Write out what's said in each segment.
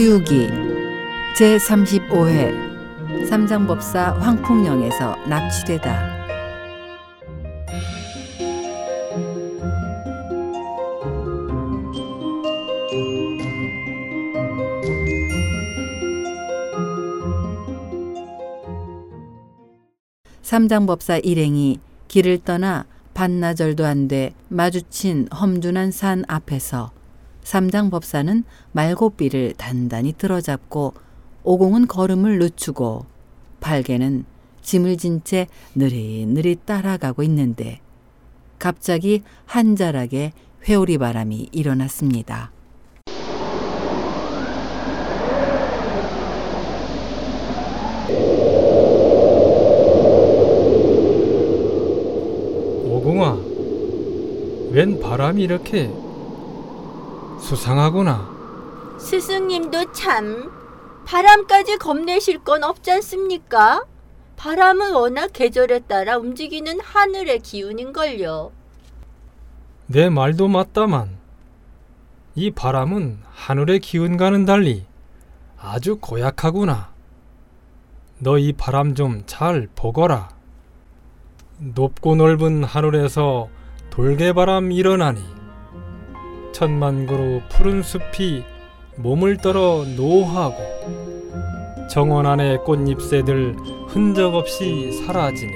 서유기 제35회 삼장법사 황풍령에서 납치되다. 삼장법사 일행이 길을 떠나 반나절도 안 돼 마주친 험준한 산 앞에서 삼장 법사는 말고삐를 단단히 들어잡고 오공은 걸음을 늦추고 팔개는 짐을 진 채 느릿느릿 따라가고 있는데 갑자기 한 자락에 회오리 바람이 일어났습니다. 오공아, 웬 바람이 이렇게 수상하구나. 스승님도 참 바람까지 겁내실 건 없지 않습니까? 바람은 워낙 계절에 따라 움직이는 하늘의 기운인걸요. 내 말도 맞다만 이 바람은 하늘의 기운과는 달리 아주 고약하구나. 너 이 바람 좀 잘 보거라. 높고 넓은 하늘에서 돌개바람 일어나니 천만 그루 푸른 숲이 몸을 떨어 노하고 정원 안의 꽃잎새들 흔적 없이 사라지네.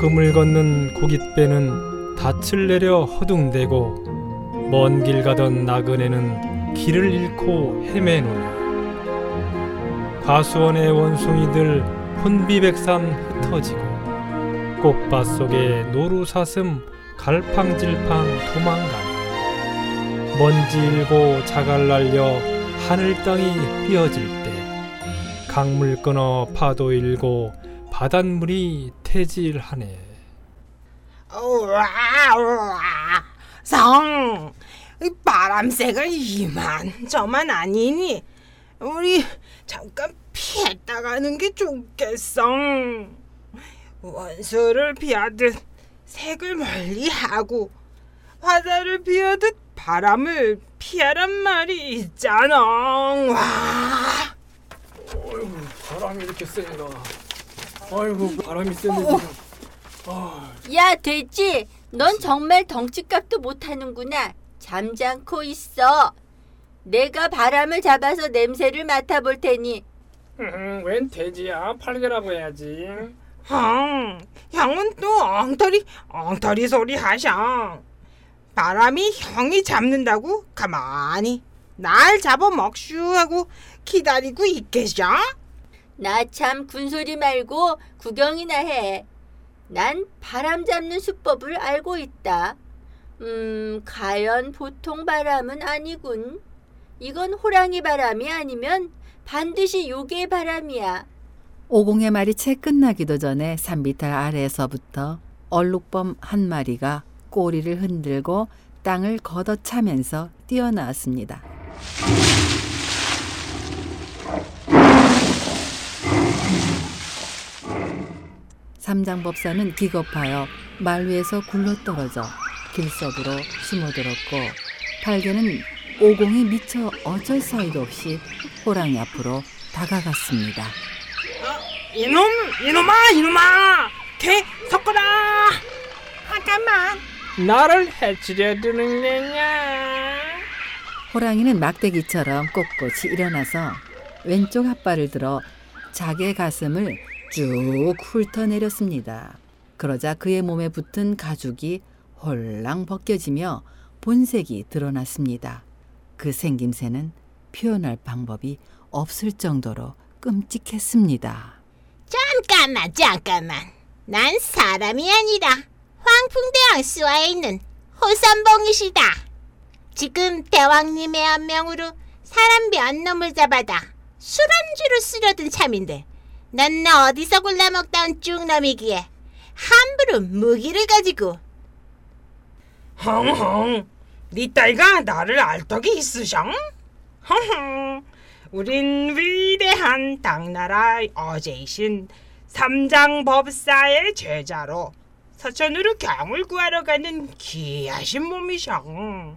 그물 걷는 고깃배는 닻을 내려 허둥대고 먼 길 가던 나그네는 길을 잃고 헤매노니 과수원의 원숭이들 혼비백산 흩어지고 꽃밭 속에 노루사슴 갈팡질팡 도망가니 먼지 일고 자갈 날려 하늘 땅이 휘어질 때 강물 끊어 파도 일고 바닷물이 태질하네. 성 바람색은 이만 저만 아니니 우리 잠깐 피했다 가는 게 좋겠어 원수를 피하듯 색을 멀리하고 바다를 피하듯 바람을 피하란 말이 있잖아 와 어이구 바람이 이렇게 세나. 아이고 바람이 세네 지금. 아, 야 돼지, 넌 정말 덩치값도 못하는구나. 잠잠코 있어. 내가 바람을 잡아서 냄새를 맡아볼 테니 음, 웬 돼지야? 팔개라고 해야지. 형, 형은 또 엉터리 엉터리 소리 하셔. 바람이 형이 잡는다고 가만히 날 잡아 먹슈 하고 기다리고 있겠죠? 나 참 군소리 말고 구경이나 해. 난 바람 잡는 수법을 알고 있다. 음, 과연 보통 바람은 아니군. 이건 호랑이 바람이 아니면 반드시 요괴 바람이야. 오공의 말이 채 끝나기도 전에 산비탈 아래에서부터 얼룩범 한 마리가 꼬리를 흔들고 땅을 걷어차면서 뛰어나왔습니다. 삼장법사는 기겁하여 말 위에서 굴러떨어져 길석으로 숨어들었고 팔개는 오공이 미처 어쩔 사이도 없이 호랑이 앞으로 다가갔습니다. 이놈, 이놈아, 이놈아, 개 섞어라. 잠깐만. 나를 해치려 드는 게냐? 호랑이는 막대기처럼 꼿꼿이 일어나서 왼쪽 핫발을 들어 자기의 가슴을 쭉 훑어내렸습니다. 그러자 그의 몸에 붙은 가죽이 홀랑 벗겨지며 본색이 드러났습니다. 그 생김새는 표현할 방법이 없을 정도로 끔찍했습니다. 잠깐만, 잠깐만. 난 사람이 아니라 황풍대왕수화에 있는 호선봉이시다. 지금 대왕님의 안명으로 사람 몇 놈을 잡아다 술안주로 쓰려던 참인데 넌 어디서 골라 먹다 쭉 놈이기에 함부로 무기를 가지고 헝헝, 네 딸가 나를 알 떡이 있으셔? 헝헝, 우린 위대한 당나라 어제이신 삼장법사의 제자로 서천으로 경을 구하러 가는 귀하신 몸이셔.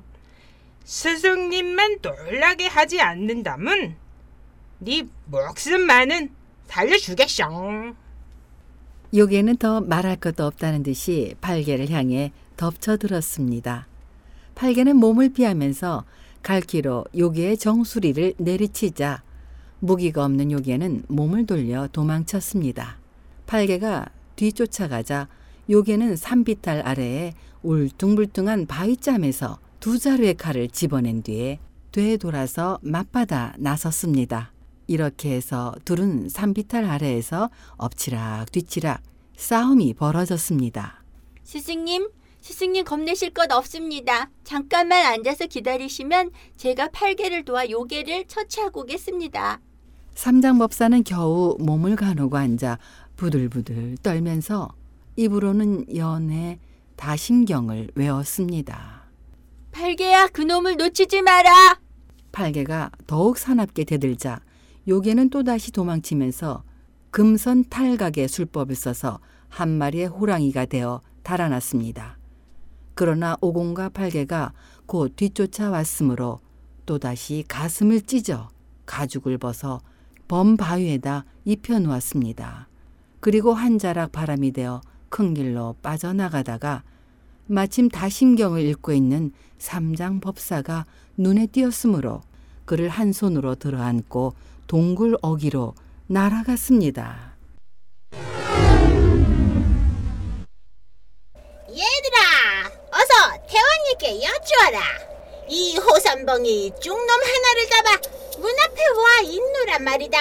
스승님만 놀라게 하지 않는다면 네 목숨만은 살려주겠쇼. 요괴는 더 말할 것도 없다는 듯이 팔개를 향해 덮쳐들었습니다. 팔개는 몸을 피하면서 갈기로 요괴의 정수리를 내리치자 무기가 없는 요괴는 몸을 돌려 도망쳤습니다. 팔개가 뒤쫓아가자 요괴는 산비탈 아래에 울퉁불퉁한 바위짬에서 두 자루의 칼을 집어낸 뒤에 되돌아서 맞받아 나섰습니다. 이렇게 해서 둘은 산비탈 아래에서 엎치락 뒤치락 싸움이 벌어졌습니다. 스승님, 스승님 겁내실 것 없습니다. 잠깐만 앉아서 기다리시면 제가 팔개를 도와 요괴를 처치하고 오겠습니다. 삼장법사는 겨우 몸을 가누고 앉아 부들부들 떨면서 입으로는 연애 다신경을 외웠습니다. 팔개야, 그놈을 놓치지 마라. 팔개가 더욱 사납게 대들자 요괴는 또다시 도망치면서 금선 탈각의 술법을 써서 한 마리의 호랑이가 되어 달아났습니다. 그러나 오공과 팔개가 곧 뒤쫓아 왔으므로 또다시 가슴을 찢어 가죽을 벗어 범 바위에다 입혀 놓았습니다. 그리고 한 자락 바람이 되어 큰 길로 빠져나가다가 마침 다심경을 읽고 있는 삼장 법사가 눈에 띄었으므로 그를 한 손으로 들어안고 동굴 어기로 날아갔습니다. 얘들아, 어서 대왕님께 여쭈어라. 이 호선봉이 중놈 하나를 잡아 문 앞에 와 있노란 말이다.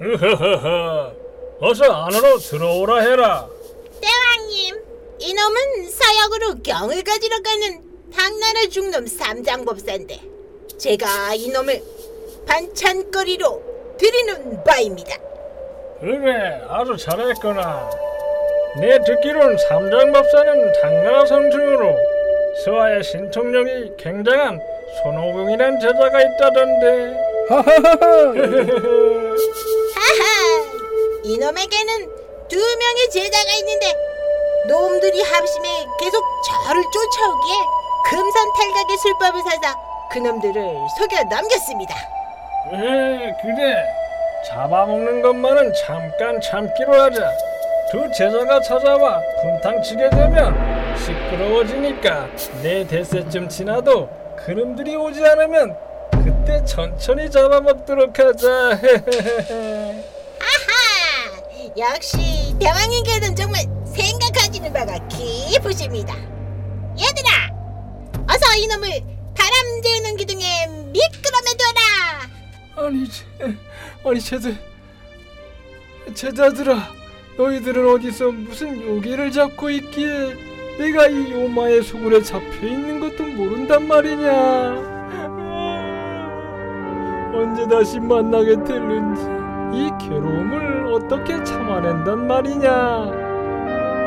으허허허. 어서 안으로 들어오라 해라. 대왕님, 이놈은 사역으로 경을 가지러 가는 당나라 중놈 삼장법사인데 제가 이놈을 반찬거리로 드리는 바입니다. 그래, 아주 잘했구나. 내 듣기론 삼장법사는 당나라 성중으로 서하의 신통력이 굉장한 손오공이란 제자가 있다던데. 하하, 이놈에게는 두 명의 제자가 있는데 놈들이 합심해 계속 저를 쫓아오기에 금산 탈각의 술법을 사서 그놈들을 속여 넘겼습니다. 에, 그래. 잡아먹는 것만은 잠깐 참기로 하자. 두 제자가 찾아와 분탕치게 되면 시끄러워지니까 내 대세쯤 지나도 그놈들이 오지 않으면 그때 천천히 잡아먹도록 하자. 역시 대왕님께는 정말 생각하시는 바가 깊으십니다. 얘들아, 어서 이놈을 바람 재우는 기둥에 미끄럼해둬라. 아니, 제, 아니 제들, 제자들아, 너희들은 어디서 무슨 요괴를 잡고 있기에 내가 이 요마의 소굴에 잡혀 있는 것도 모른단 말이냐? 언제 다시 만나게 될는지 이 괴로움을 어떻게 참아낸단 말이냐?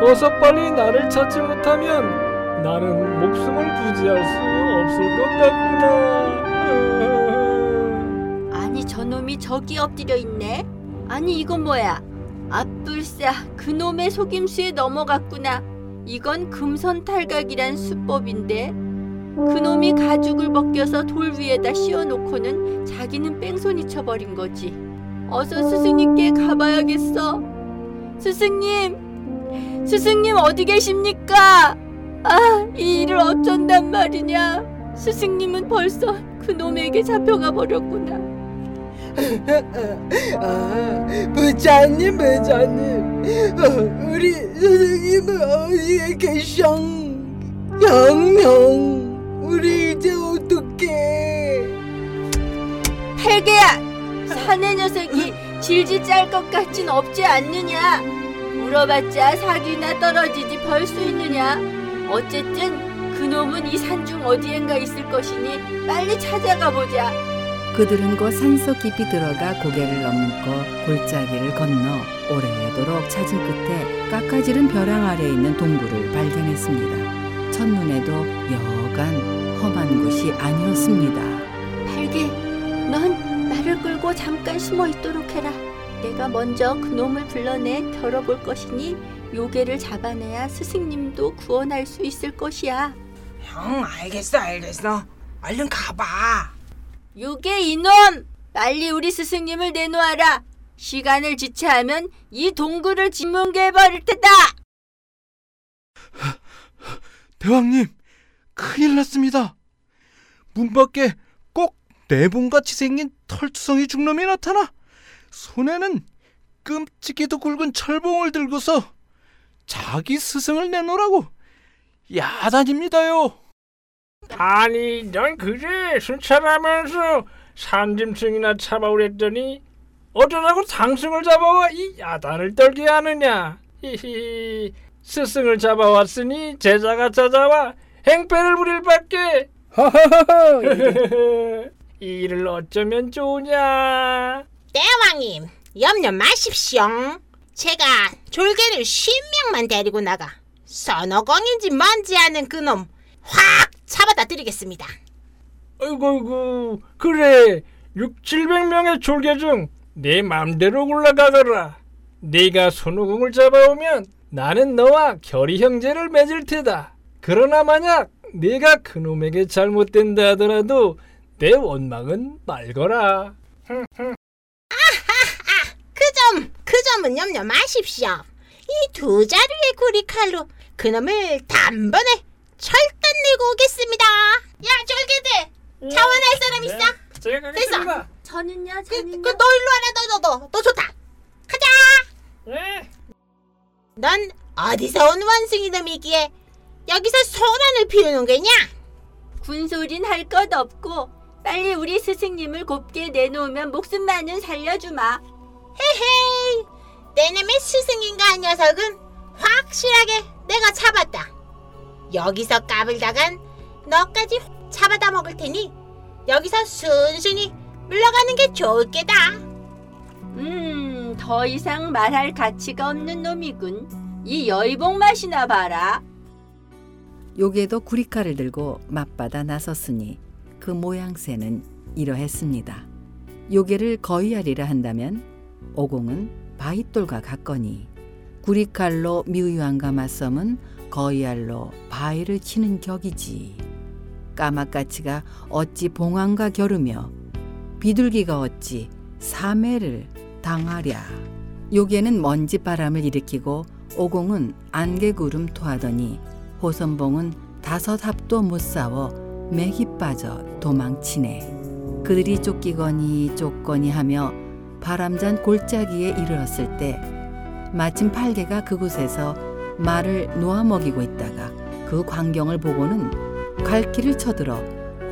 어서 빨리 나를 찾지 못하면 나는 목숨을 부지할 수 없을 것 같구나. 아니 저놈이 저기 엎드려 있네. 아니 이건 뭐야? 아뿔싸 그놈의 속임수에 넘어갔구나. 이건 금선탈각이란 수법인데 그놈이 가죽을 벗겨서 돌 위에다 씌워놓고는 자기는 뺑소니 쳐버린 거지. 어서 스승님께 가봐야겠어. 스승님, 스승님 어디 계십니까? 아, 이 일을 어쩐단 말이냐? 스승님은 벌써 그 놈에게 잡혀가 버렸구나. 아, 부자님, 부자님, 어, 우리 선생님은 어디에 계셔? 영영, 우리 이제 어떡해? 헬게야! 사내 녀석이 질질 짤 것 같진 없지 않느냐? 물어봤자 사기나 떨어지지 벌 수 있느냐? 어쨌든 그놈은 이 산중 어디엔가 있을 것이니 빨리 찾아가 보자. 그들은 곧 산속 깊이 들어가 고개를 넘고 골짜기를 건너 오래도록 찾은 끝에 깎아지른 벼랑 아래에 있는 동굴을 발견했습니다. 첫눈에도 여간 험한 곳이 아니었습니다. 잠깐 숨어 있도록 해라. 내가 먼저 그놈을 불러내 겨뤄볼 것이니 요괴를 잡아내야 스승님도 구원할 수 있을 것이야. 형 알겠어 알겠어 얼른 가봐. 요게 이놈! 빨리 우리 스승님을 내놓아라. 시간을 지체하면 이 동굴을 지문개해버릴 테다. 대왕님, 큰일 났습니다. 문 밖에 꼭 내봉같이 생긴 털투성이 중놈이 나타나 손에는 끔찍이도 굵은 철봉을 들고서 자기 스승을 내놓으라고 야단입니다요. 아니 넌 그제 순찰하면서 산짐승이나 잡아오랬더니 어쩌라고 당승을 잡아와 이 야단을 떨게 하느냐. 히히 스승을 잡아왔으니 제자가 찾아와 행패를 부릴 밖에. 하하하하 이 일을 어쩌면 좋으냐 대왕님, 염려 마십시오. 제가 졸개를 쉰 명만 데리고 나가 서너 공인지 뭔지 아는 그놈 확 잡아다 드리겠습니다. 아이고 아이고 그래 6, 700명의 졸개 중 내 맘대로 골라가거라 네가 손오공을 잡아오면 나는 너와 결의 형제를 맺을 테다 그러나 만약 네가 그놈에게 잘못된다 하더라도 내 원망은 말거라 그 점, 그 점은 염려 마십시오. 이 두 자루의 구리 칼로 그놈을 단번에 철단 내고 오겠습니다. 야, 졸개들! 자원할 사람 있어? 제가 가겠습니다 저는요, 그, 그, 너 저는요. 일로 와라, 너, 너, 너. 너 좋다. 가자! 예. 넌 어디서 온 원숭이 놈이기에 여기서 소란을 피우는 거냐? 군소린 할 것 없고 빨리 우리 스승님을 곱게 내놓으면 목숨만은 살려주마. 헤헤이, 내놈의 스승인가 녀석은 확실하게 내가 잡았다. 여기서 까불다간 너까지 잡아다 먹을 테니 여기서 순순히 물러가는 게 좋을 게다. 음, 더 이상 말할 가치가 없는 놈이군. 이 여의봉 맛이나 봐라. 요게도 구리칼을 들고 맞받아 나섰으니 그 모양새는 이러했습니다. 요게를 거의하리라 한다면 오공은 바위돌과 같거니 구리칼로 미의왕과 맞섬은 거의알로 바위를 치는 격이지. 까마까치가 어찌 봉황과 겨루며 비둘기가 어찌 사매를 당하랴. 요게는 먼지바람을 일으키고 오공은 안개구름 토하더니 호선봉은 다섯 합도 못 싸워 맥이 빠져 도망치네. 그들이 쫓기거니 쫓거니 하며 바람잔 골짜기에 이르렀을 때 마침 팔개가 그곳에서 말을 놓아 먹이고 있다가 그 광경을 보고는 갈길을 쳐들어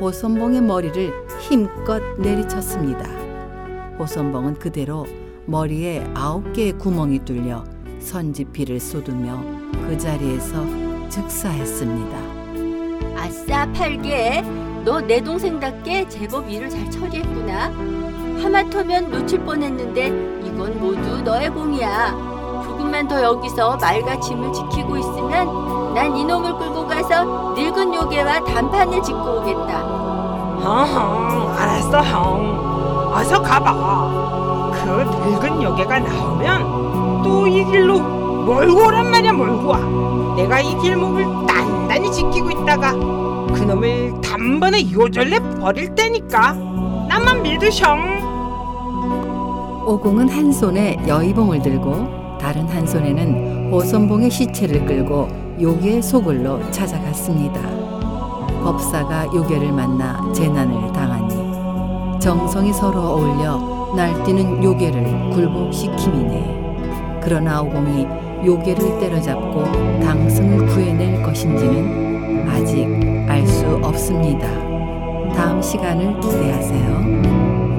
호선봉의 머리를 힘껏 내리쳤습니다. 호선봉은 그대로 머리에 아홉 개의 구멍이 뚫려 선지피를 쏟으며 그 자리에서 즉사했습니다. 아싸 팔개, 너 내 동생답게 제법 일을 잘 처리했구나. 하마터면 놓칠 뻔했는데 이건 모두 너의 공이야. 조금만 더 여기서 말과 짐을 지키고 있으면 난 이놈을 끌고 가서 늙은 요괴와 단판을 짓고 오겠다. 허허, 알았어, 형. 어서 가봐. 그 늙은 요괴가 나오면 또 이 길로 몰고 오란 말이야, 몰고 와. 내가 이 길목을 단단히 지키고 있다가 그놈을 단번에 요절내 버릴 테니까 나만 믿으셔. 오공은 한 손에 여의봉을 들고 다른 한 손에는 호선봉의 시체를 끌고 요괴의 소굴로 찾아갔습니다. 법사가 요괴를 만나 재난을 당하니 정성이 서로 어울려 날뛰는 요괴를 굴복시킴이네. 그러나 오공이 요괴를 때려잡고 당승을 구해낼 것인지는 아직 알 수 없습니다. 다음 시간을 기대하세요.